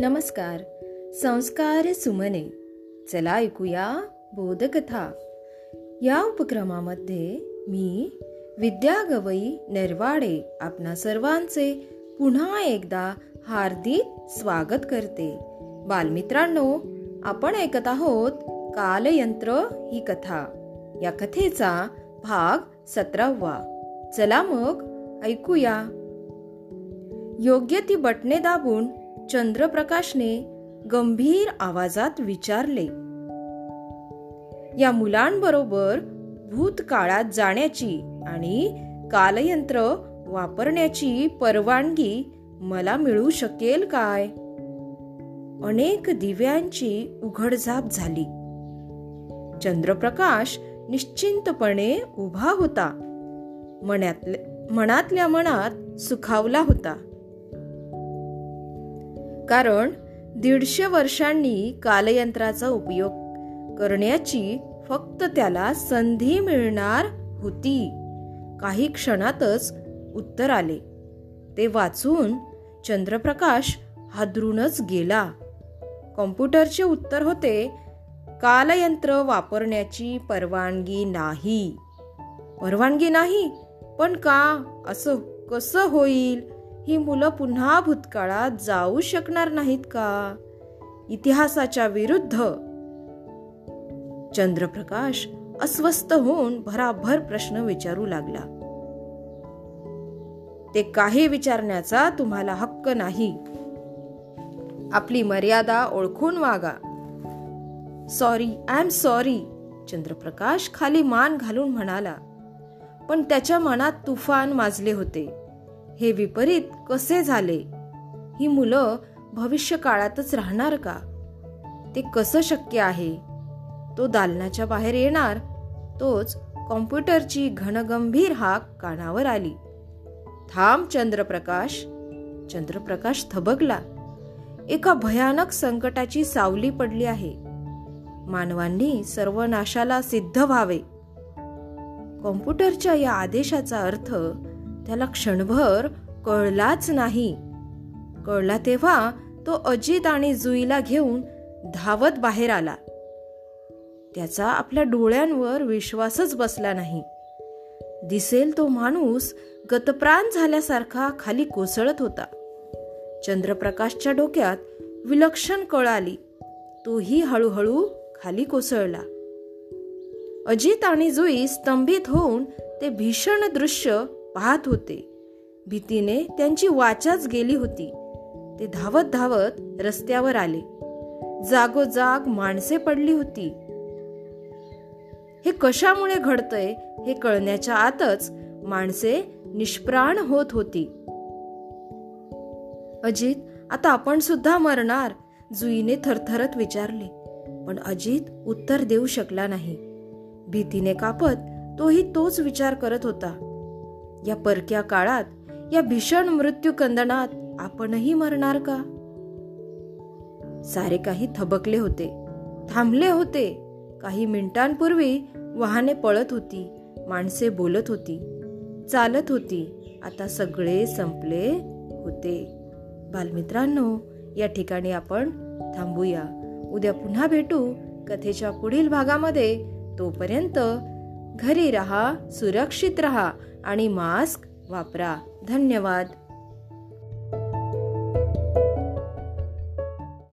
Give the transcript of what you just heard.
नमस्कार. संस्कार सुमने. चला ऐकूया बोधकथा. या उपक्रमामध्ये मी विद्या गवई नरवाडे आपणा सर्वांचे पुन्हा एकदा हार्दिक स्वागत करते. बालमित्रांनो आपण ऐकत आहोत कालयंत्र ही कथा. या कथेचा भाग सतरावा. चला मग ऐकूया. योग्य ती बटणे दाबून चंद्रप्रकाशने गंभीर आवाजात विचारले या मुलांबरोबर भूतकाळात जाण्याची आणि कालयंत्र वापरण्याची परवानगी मला मिळू शकेल काय? अनेक दिव्यांची उघडझाप झाली. चंद्रप्रकाश निश्चिंतपणे उभा होता. मनातल्या मनात सुखावला होता. कारण दीडशे वर्षांनी कालयंत्राचा उपयोग करण्याची फक्त त्याला संधी मिळणार होती. काही क्षणातच उत्तर आले. ते वाचून चंद्रप्रकाश हादरूनच गेला. कॉम्प्युटरचे उत्तर होते कालयंत्र वापरण्याची परवानगी नाही. परवानगी नाही? पण का? असं कसं होईल? ही मुलं पुन्हा भूतकाळात जाऊ शकणार नाहीत का? इतिहासाच्या विरुद्ध. चंद्रप्रकाश अस्वस्थ होऊन भराभर प्रश्न विचारू लागला. ते काही विचारण्याचा तुम्हाला हक्क नाही. आपली मर्यादा ओळखून वागा. Sorry I am sorry Chandraprakash खाली मान घालून म्हणाला. पण त्याच्या मनात तुफान माजले होते. हे विपरीत कसे झाले? ही मुलं भविष्य काळातच राहणार का? ते कसं शक्य आहे? तो दालनाच्या बाहेर येणार. तोच कॉम्प्युटरची घनगंभीर हाक कानावर आली. थांब चंद्रप्रकाश. चंद्रप्रकाश थबकला. एका भयानक संकटाची सावली पडली आहे. मानवांनी सर्वनाशाला सिद्ध व्हावे. कॉम्प्युटरच्या या आदेशाचा अर्थ त्याला क्षणभर कळलाच नाही. कळला तेव्हा तो अजित आणि जुईला घेऊन धावत बाहेर आला. त्याचा आपल्या डोळ्यांवर विश्वासच बसला नाही. दिसेल तो माणूस गतप्राण झाल्यासारखा खाली कोसळत होता. चंद्रप्रकाशच्या डोक्यात विलक्षण कळ आली. तोही हळूहळू खाली कोसळला. अजित आणि जुई स्तंभित होऊन ते भीषण दृश्य पाहत होते. भीतीने त्यांची वाचाच गेली होती. ते धावत धावत रस्त्यावर आले. जागोजाग माणसे पडली होती. हे कशामुळे घडतंय हे कळण्याच्या आतच माणसे निष्प्राण होत होती. अजित आता आपण सुद्धा मरणार जुईने थरथरत विचारले. पण अजित उत्तर देऊ शकला नाही. भीतीने कापत तोही तोच विचार करत होता. या परक्या काळात या भीषण मृत्यू कंदनात आपणही मरणार का? सारे काही थबकले होते थांबले होते. काही मिनिटांपूर्वी वाहने पळत होती माणसे बोलत होती चालत होती. आता सगळे संपले होते. बालमित्रांनो या ठिकाणी आपण थांबूया. उद्या पुन्हा भेटू कथेच्या पुढील भागामध्ये. तोपर्यंत घरी रहा सुरक्षित रहा. आणि मास्क वापरा. धन्यवाद.